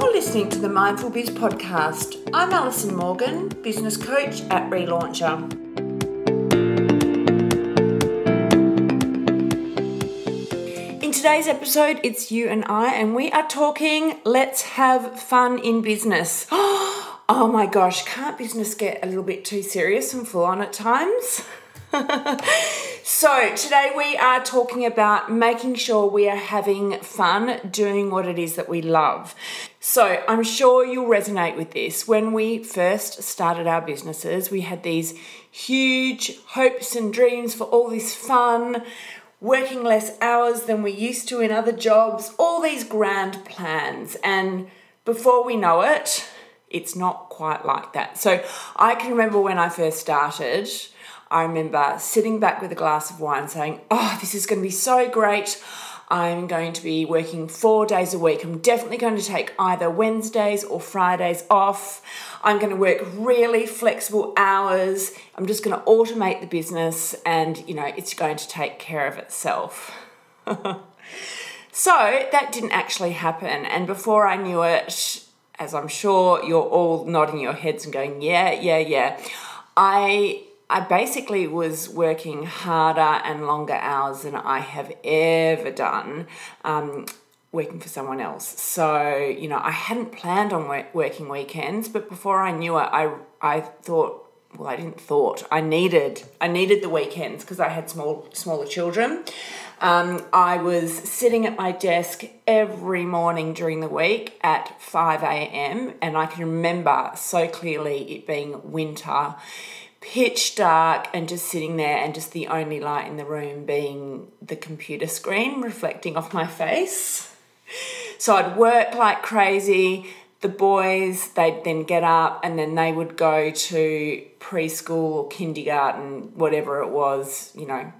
You're listening to the Mindful Biz podcast. I'm Alison Morgan, business coach at Relauncher. In today's episode, it's you and I, and we are talking let's have fun in business. Oh my gosh, can't business get a little bit too serious and full on at times? so, today we are talking about making sure we are having fun doing what it is that we love. So, I'm sure you'll resonate with this. When we first started our businesses, we had these huge hopes and dreams for all this fun, working less hours than we used to in other jobs, all these grand plans. And before we know it, it's not quite like that. So, I can remember when I first started I remember sitting back with a glass of wine saying, Oh, this is going to be so great. I'm going to be working four days a week. I'm definitely going to take either Wednesdays or Fridays off. I'm going to work really flexible hours. I'm just going to automate the business and, you know, it's going to take care of itself. so that didn't actually happen. And before I knew it, as I'm sure you're all nodding your heads and going, yeah, yeah, yeah, I I basically was working harder and longer hours than I have ever done. Um, working for someone else. So, you know, I hadn't planned on work, working weekends, but before I knew it, I I thought, well, I didn't thought. I needed I needed the weekends because I had small smaller children. Um, I was sitting at my desk every morning during the week at 5 a.m. and I can remember so clearly it being winter pitch dark and just sitting there and just the only light in the room being the computer screen reflecting off my face. So I'd work like crazy. The boys, they'd then get up and then they would go to preschool or kindergarten, whatever it was, you know.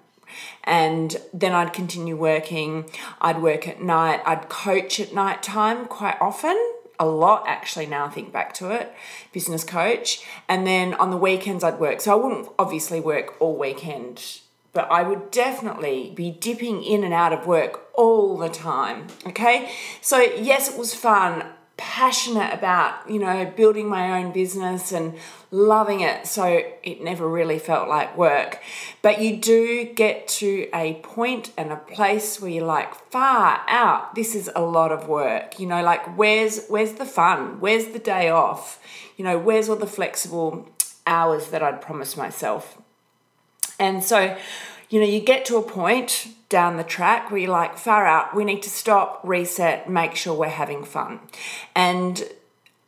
And then I'd continue working. I'd work at night. I'd coach at night time quite often a lot actually now I think back to it, business coach. And then on the weekends I'd work. So I wouldn't obviously work all weekend, but I would definitely be dipping in and out of work all the time. Okay? So yes, it was fun passionate about, you know, building my own business and loving it. So it never really felt like work. But you do get to a point and a place where you're like, far out, this is a lot of work. You know, like where's where's the fun? Where's the day off? You know, where's all the flexible hours that I'd promised myself? And so, you know, you get to a point down the track where you're like, far out, we need to stop, reset, make sure we're having fun. And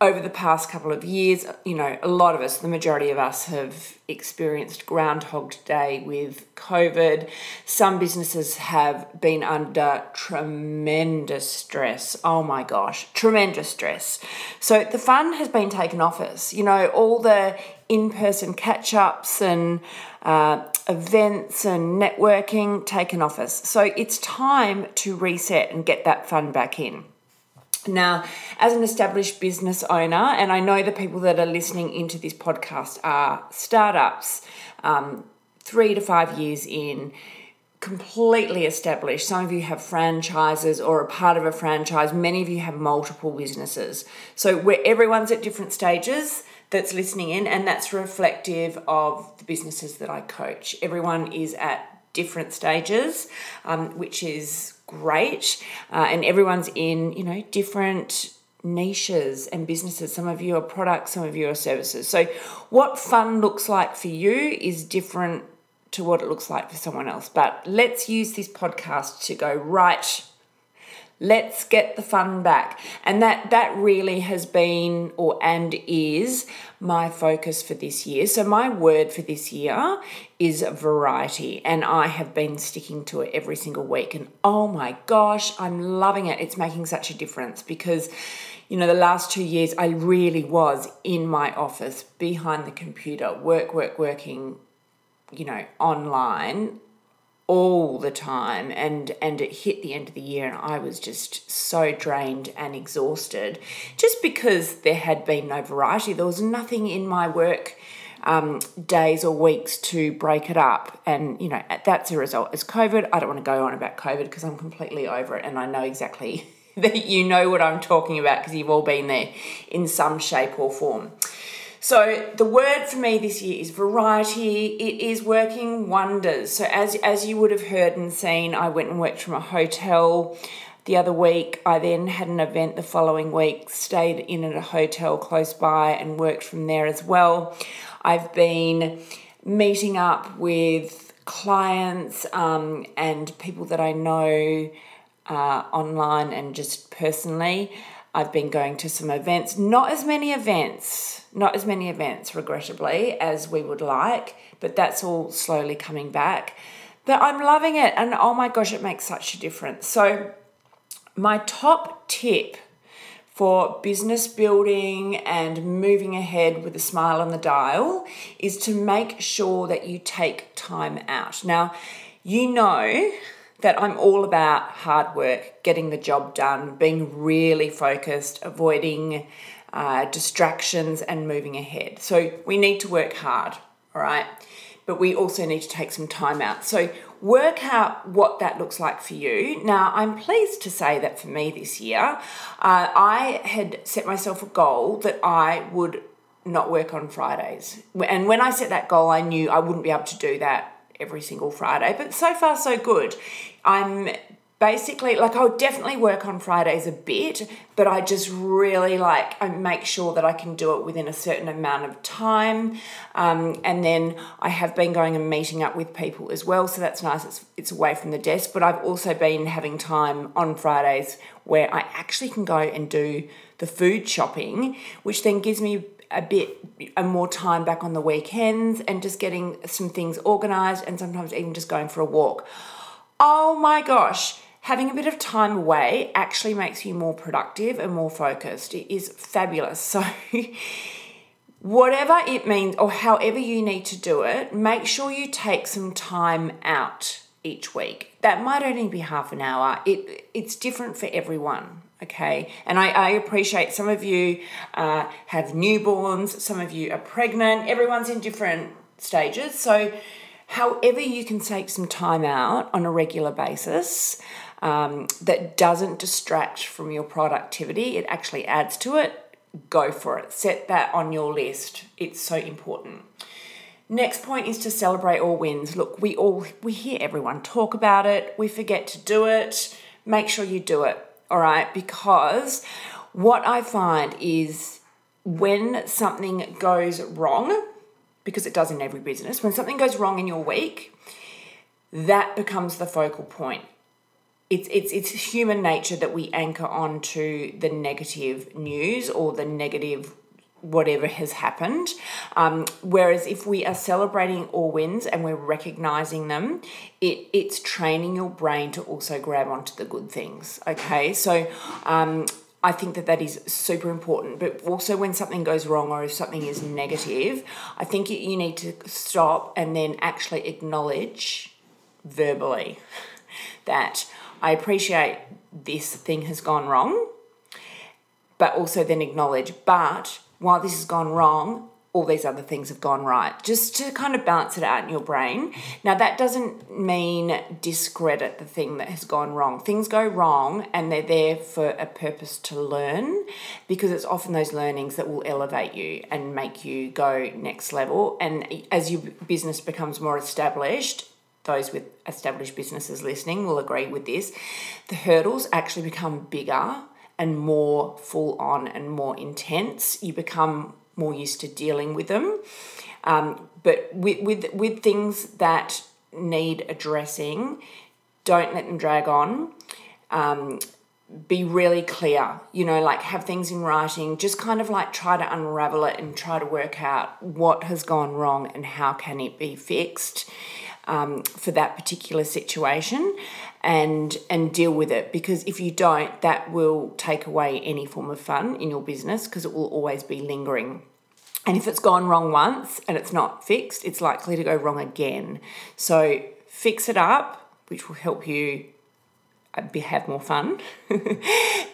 over the past couple of years, you know, a lot of us, the majority of us, have experienced Groundhog Day with COVID. Some businesses have been under tremendous stress. Oh my gosh, tremendous stress. So the fun has been taken off us. You know, all the in person catch ups and uh, events and networking taken off us. So it's time to reset and get that fun back in. Now, as an established business owner, and I know the people that are listening into this podcast are startups, um, three to five years in, completely established. Some of you have franchises or a part of a franchise, many of you have multiple businesses. So, where everyone's at different stages, that's listening in, and that's reflective of the businesses that I coach. Everyone is at different stages, um, which is great, uh, and everyone's in you know different niches and businesses. Some of you are products, some of you are services. So, what fun looks like for you is different to what it looks like for someone else. But let's use this podcast to go right Let's get the fun back. And that that really has been or and is my focus for this year. So my word for this year is variety and I have been sticking to it every single week and oh my gosh, I'm loving it. It's making such a difference because you know, the last two years I really was in my office behind the computer, work, work, working, you know, online all the time and and it hit the end of the year and I was just so drained and exhausted just because there had been no variety. There was nothing in my work um, days or weeks to break it up. And you know that's a result. As covid. I don't want to go on about covid because I'm completely over it and I know exactly that you know what I'm talking about because you've all been there in some shape or form. So the word for me this year is variety. It is working wonders. So as as you would have heard and seen, I went and worked from a hotel the other week. I then had an event the following week, stayed in at a hotel close by and worked from there as well. I've been meeting up with clients um, and people that I know uh, online and just personally. I've been going to some events, not as many events, not as many events, regrettably, as we would like, but that's all slowly coming back. But I'm loving it, and oh my gosh, it makes such a difference. So, my top tip for business building and moving ahead with a smile on the dial is to make sure that you take time out. Now, you know that I'm all about hard work, getting the job done, being really focused, avoiding uh, distractions, and moving ahead. So we need to work hard, all right? But we also need to take some time out. So work out what that looks like for you. Now, I'm pleased to say that for me this year, uh, I had set myself a goal that I would not work on Fridays. And when I set that goal, I knew I wouldn't be able to do that every single Friday. But so far, so good. I'm basically like I'll definitely work on Fridays a bit, but I just really like I make sure that I can do it within a certain amount of time. Um, and then I have been going and meeting up with people as well, so that's nice. It's it's away from the desk, but I've also been having time on Fridays where I actually can go and do the food shopping, which then gives me a bit a more time back on the weekends and just getting some things organized and sometimes even just going for a walk. Oh my gosh, having a bit of time away actually makes you more productive and more focused. It is fabulous. So, whatever it means, or however you need to do it, make sure you take some time out each week. That might only be half an hour. It it's different for everyone. Okay, and I, I appreciate some of you uh, have newborns, some of you are pregnant. Everyone's in different stages, so however you can take some time out on a regular basis um, that doesn't distract from your productivity, it actually adds to it, go for it. Set that on your list. It's so important. Next point is to celebrate all wins. Look, we all we hear everyone talk about it. We forget to do it. Make sure you do it. All right? Because what I find is when something goes wrong, because it does in every business, when something goes wrong in your week, that becomes the focal point it's it's it's human nature that we anchor on to the negative news or the negative whatever has happened. Um, whereas if we are celebrating all wins and we're recognizing them, it it's training your brain to also grab onto the good things. Okay, so. Um, I think that that is super important. But also, when something goes wrong or if something is negative, I think you need to stop and then actually acknowledge verbally that I appreciate this thing has gone wrong, but also then acknowledge, but while this has gone wrong, all these other things have gone right, just to kind of balance it out in your brain. Now, that doesn't mean discredit the thing that has gone wrong. Things go wrong and they're there for a purpose to learn because it's often those learnings that will elevate you and make you go next level. And as your business becomes more established, those with established businesses listening will agree with this. The hurdles actually become bigger and more full on and more intense. You become more used to dealing with them. Um, but with, with, with things that need addressing, don't let them drag on. Um, be really clear, you know, like have things in writing, just kind of like try to unravel it and try to work out what has gone wrong and how can it be fixed um, for that particular situation and and deal with it because if you don't that will take away any form of fun in your business because it will always be lingering. And if it's gone wrong once and it's not fixed it's likely to go wrong again. So fix it up which will help you uh, have more fun.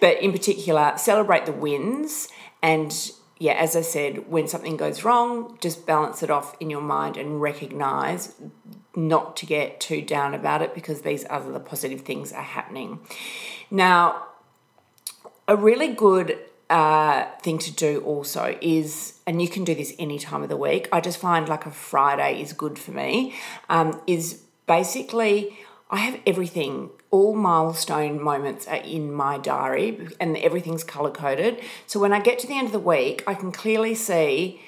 But in particular celebrate the wins and yeah, as I said, when something goes wrong, just balance it off in your mind and recognize not to get too down about it because these other the positive things are happening. Now, a really good uh, thing to do also is, and you can do this any time of the week. I just find like a Friday is good for me. Um, is basically I have everything. All milestone moments are in my diary, and everything's color coded. So when I get to the end of the week, I can clearly see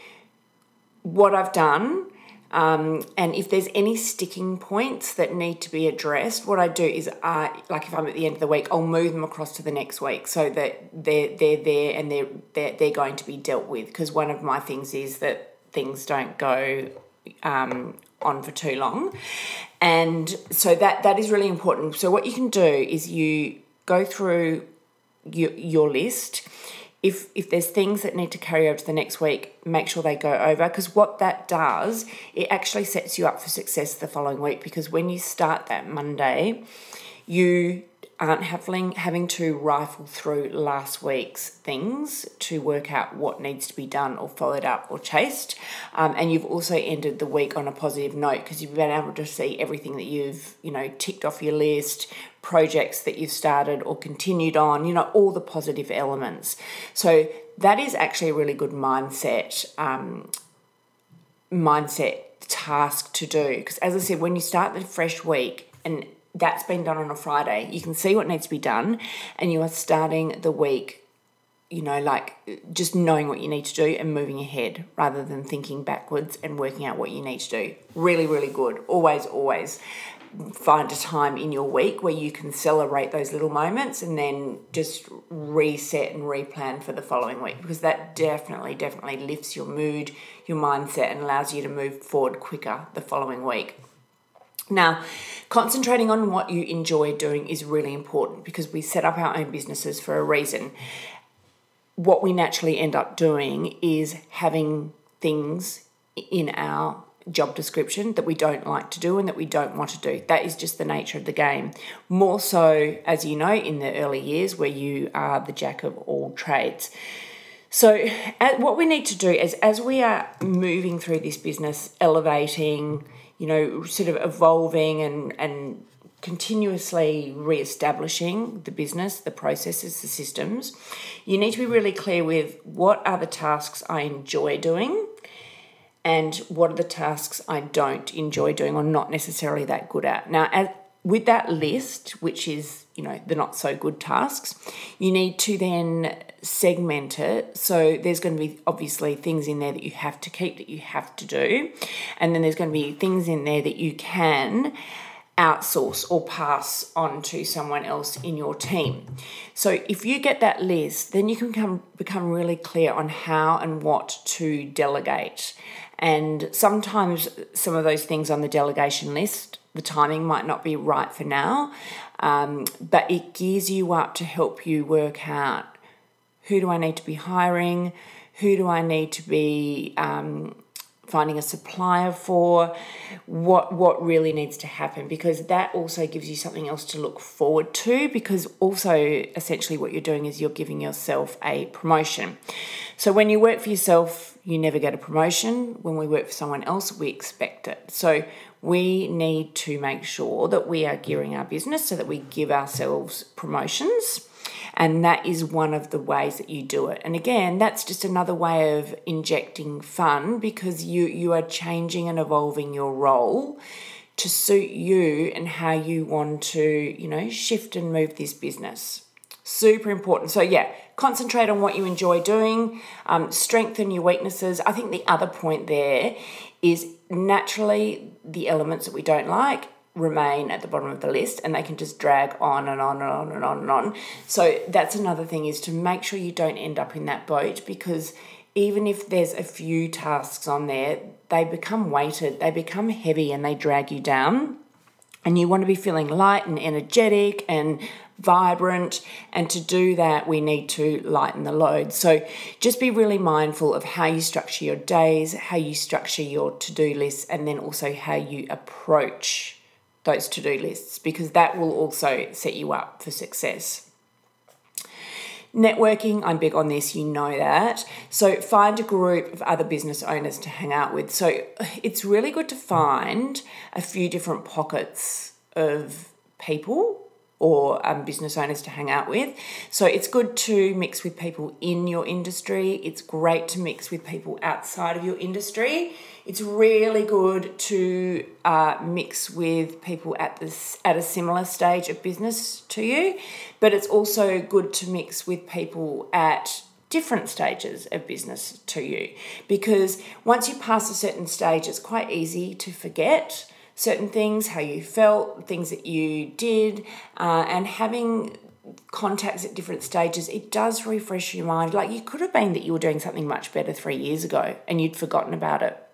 what I've done um, and if there's any sticking points that need to be addressed, what I do is, uh, like if I'm at the end of the week, I'll move them across to the next week so that they're they're there and they're they're, they're going to be dealt with. Because one of my things is that things don't go um, on for too long, and so that that is really important. So what you can do is you go through your, your list if if there's things that need to carry over to the next week, make sure they go over because what that does, it actually sets you up for success the following week because when you start that Monday, you aren't having having to rifle through last week's things to work out what needs to be done or followed up or chased. Um, and you've also ended the week on a positive note because you've been able to see everything that you've you know ticked off your list projects that you've started or continued on you know all the positive elements. So that is actually a really good mindset um, mindset task to do. Because as i said when you start the fresh week and that's been done on a Friday. You can see what needs to be done, and you are starting the week, you know, like just knowing what you need to do and moving ahead rather than thinking backwards and working out what you need to do. Really, really good. Always, always find a time in your week where you can celebrate those little moments and then just reset and replan for the following week because that definitely, definitely lifts your mood, your mindset, and allows you to move forward quicker the following week. Now, concentrating on what you enjoy doing is really important because we set up our own businesses for a reason. What we naturally end up doing is having things in our job description that we don't like to do and that we don't want to do. That is just the nature of the game. More so, as you know, in the early years where you are the jack of all trades. So, what we need to do is as we are moving through this business, elevating, you know, sort of evolving and, and continuously re-establishing the business, the processes, the systems, you need to be really clear with what are the tasks I enjoy doing and what are the tasks I don't enjoy doing or not necessarily that good at. Now, as, with that list, which is, you know, the not so good tasks, you need to then segment it. So there's going to be obviously things in there that you have to keep, that you have to do. And then there's going to be things in there that you can outsource or pass on to someone else in your team. So if you get that list, then you can come, become really clear on how and what to delegate. And sometimes some of those things on the delegation list, the timing might not be right for now, um, but it gears you up to help you work out who do I need to be hiring, who do I need to be um, finding a supplier for, what what really needs to happen because that also gives you something else to look forward to because also essentially what you're doing is you're giving yourself a promotion. So when you work for yourself, you never get a promotion. When we work for someone else, we expect it. So we need to make sure that we are gearing our business so that we give ourselves promotions and that is one of the ways that you do it. And again, that's just another way of injecting fun because you, you are changing and evolving your role to suit you and how you want to, you know, shift and move this business. Super important. So, yeah, concentrate on what you enjoy doing, um, strengthen your weaknesses. I think the other point there is naturally the elements that we don't like remain at the bottom of the list and they can just drag on and on and on and on and on. So that's another thing is to make sure you don't end up in that boat because even if there's a few tasks on there, they become weighted, they become heavy and they drag you down. And you want to be feeling light and energetic and vibrant. And to do that, we need to lighten the load. So just be really mindful of how you structure your days, how you structure your to do lists, and then also how you approach those to do lists because that will also set you up for success. Networking, I'm big on this, you know that. So find a group of other business owners to hang out with. So it's really good to find a few different pockets of people or um, business owners to hang out with. So it's good to mix with people in your industry. It's great to mix with people outside of your industry. It's really good to uh, mix with people at this at a similar stage of business to you, but it's also good to mix with people at different stages of business to you because once you pass a certain stage, it's quite easy to forget certain things, how you felt, things that you did, uh, and having contacts at different stages, it does refresh your mind. Like you could have been that you were doing something much better three years ago and you'd forgotten about it.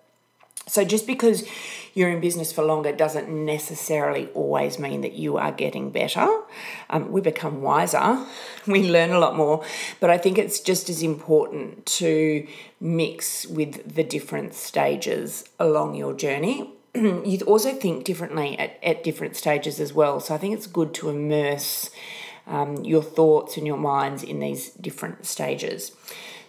So just because you're in business for longer doesn't necessarily always mean that you are getting better. Um, we become wiser, we learn a lot more, but I think it's just as important to mix with the different stages along your journey you also think differently at, at different stages as well. So I think it's good to immerse um, your thoughts and your minds in these different stages.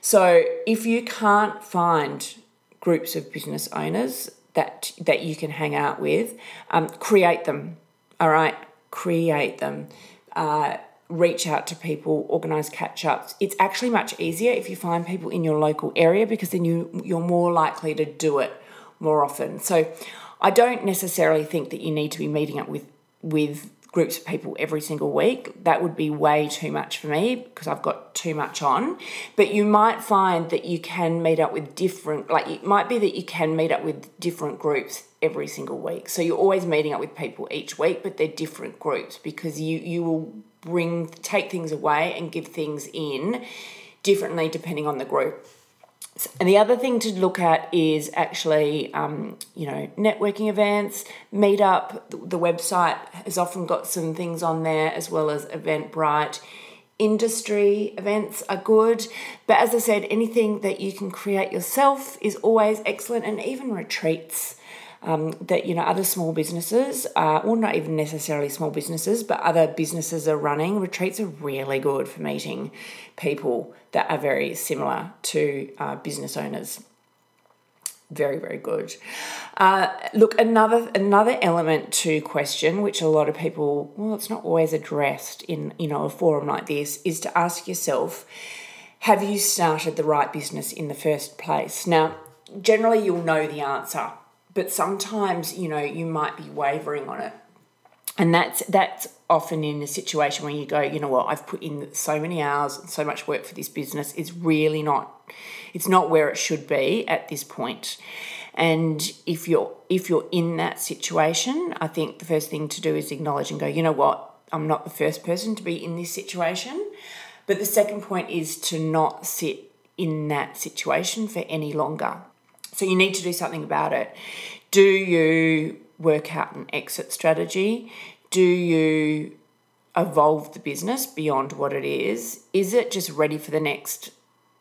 So if you can't find groups of business owners that that you can hang out with, um, create them. All right, create them. Uh, reach out to people, organize catch ups. It's actually much easier if you find people in your local area because then you you're more likely to do it more often. So I don't necessarily think that you need to be meeting up with with groups of people every single week. That would be way too much for me because I've got too much on. But you might find that you can meet up with different like it might be that you can meet up with different groups every single week. So you're always meeting up with people each week, but they're different groups because you you will bring take things away and give things in differently depending on the group. And the other thing to look at is actually, um, you know, networking events, Meetup. The website has often got some things on there as well as Eventbrite. Industry events are good, but as I said, anything that you can create yourself is always excellent, and even retreats um, that you know other small businesses, or not even necessarily small businesses, but other businesses are running. Retreats are really good for meeting people that are very similar to uh, business owners. Very very good. Uh, look, another another element to question, which a lot of people well, it's not always addressed in you know a forum like this, is to ask yourself, have you started the right business in the first place? Now, generally you'll know the answer but sometimes you know you might be wavering on it. And that's that's often in a situation where you go you know what? I've put in so many hours and so much work for this business. It's really not it's not where it should be at this point. And if you're if you're in that situation i think the first thing to do is acknowledge and go you know what? I'm not the first person to be in this situation. But the second point is to not sit in that situation for any longer so you need to do something about it. Do you work out an exit strategy? Do you evolve the business beyond what it is? Is it just ready for the next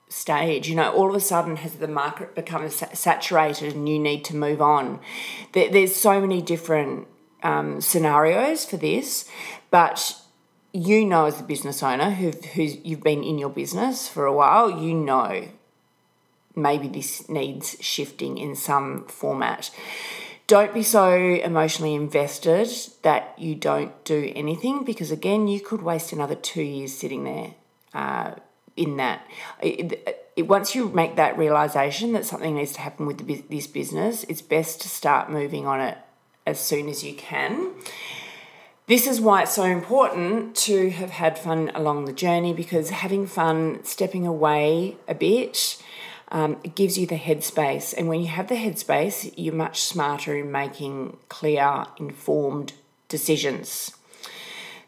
stage? You know, all of a sudden, has the market become saturated and you need to move on? there's so many different um, scenarios for this, but you know, as a business owner who who's you've been in your business for a while, you know maybe this needs shifting in some format. Don't be so emotionally invested that you don't do anything because, again, you could waste another two years sitting there uh, in that. It, it, once you make that realization that something needs to happen with the, this business, it's best to start moving on it as soon as you can. This is why it's so important to have had fun along the journey because having fun, stepping away a bit, um, it gives you the headspace. And when you have the headspace, you're much smarter in making clear, informed decisions.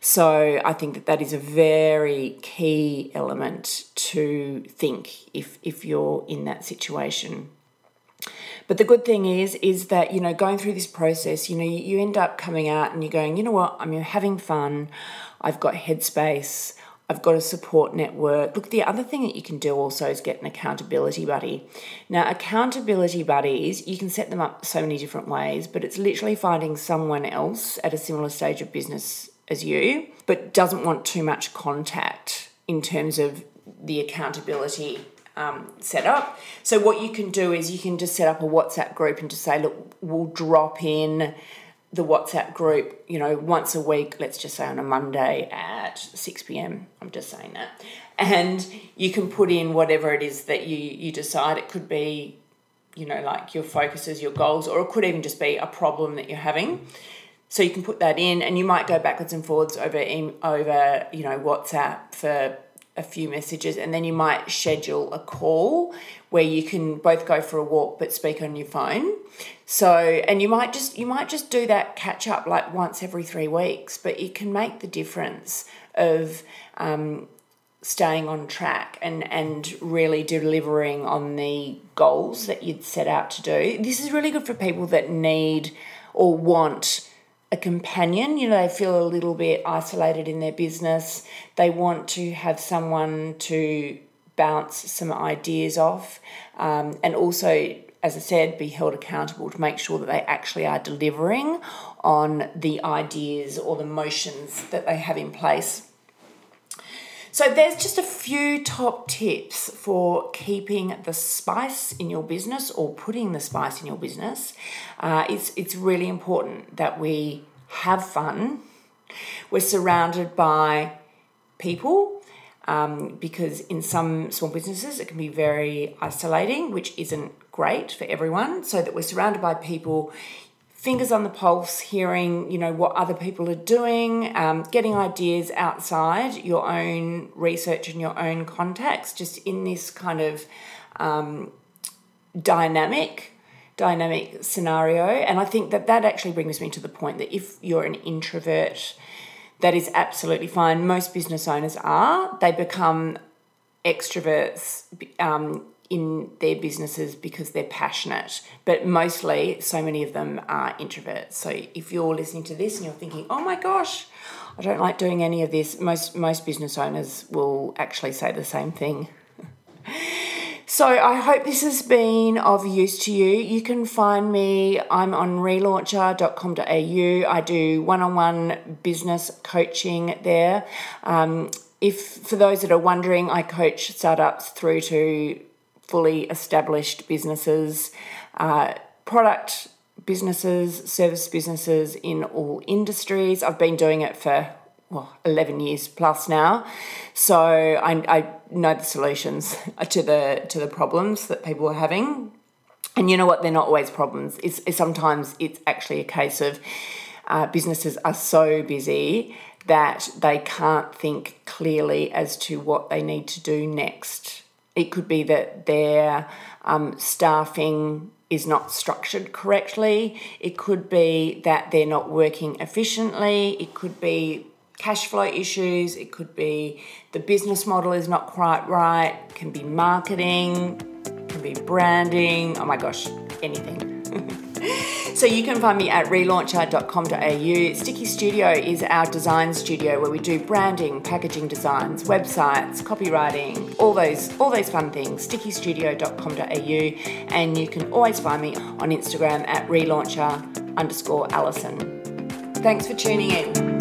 So I think that that is a very key element to think if, if you're in that situation. But the good thing is, is that, you know, going through this process, you know, you, end up coming out and you're going, you know what, I'm having fun, I've got headspace, I've got a support network. Look, the other thing that you can do also is get an accountability buddy. Now, accountability buddies, you can set them up so many different ways, but it's literally finding someone else at a similar stage of business as you, but doesn't want too much contact in terms of the accountability um, setup. So, what you can do is you can just set up a WhatsApp group and just say, look, we'll drop in the WhatsApp group, you know, once a week, let's just say on a Monday at 6 p.m. I'm just saying that. And you can put in whatever it is that you, you decide. It could be, you know, like your focuses, your goals, or it could even just be a problem that you're having. So you can put that in and you might go backwards and forwards over over, you know, WhatsApp for a few messages and then you might schedule a call where you can both go for a walk but speak on your phone. So and you might just you might just do that catch up like once every three weeks but it can make the difference of um, staying on track and and really delivering on the goals that you'd set out to do. This is really good for people that need or want a companion. You know, they feel a little bit isolated in their business. They want to have someone to bounce some ideas off, um, and also, as I said, be held accountable to make sure that they actually are delivering on the ideas or the motions that they have in place. So, there's just a few top tips for keeping the spice in your business or putting the spice in your business. Uh, it's, it's really important that we have fun. We're surrounded by people um, because in some small businesses it can be very isolating, which isn't great for everyone. So, that we're surrounded by people fingers on the pulse, hearing you know what other people are doing, um, getting ideas outside your own research and your own contacts, just in this kind of um, dynamic dynamic scenario. And I think that that actually brings me to the point that if you're an introvert, that is absolutely fine. Most business owners are. They become extroverts um, in their businesses because they're passionate, but mostly so many of them are introverts. So if you're listening to this and you're thinking, "Oh my gosh, I don't like doing any of this," most most business owners will actually say the same thing. So I hope this has been of use to you. You can find me, I'm on relauncher.com.au. I do one on one business coaching there. Um, if for those that are wondering, I coach startups through to fully established businesses, uh, product businesses, service businesses in all industries. I've been doing it for well, 11 years plus now. So I, I know the solutions to the to the problems that people are having. And you know what? They're not always problems. It's, it's sometimes it's actually a case of uh, businesses are so busy that they can't think clearly as to what they need to do next. It could be that their um, staffing is not structured correctly. It could be that they're not working efficiently. It could be cash flow issues, it could be the business model is not quite right, it can be marketing, it can be branding, oh my gosh, anything. So you can find me at relauncher.com.au. Sticky Studio is our design studio where we do branding, packaging designs, websites, copywriting, all those all those fun things. stickystudio.com.au and you can always find me on Instagram at relauncher underscore Alison. Thanks for tuning in.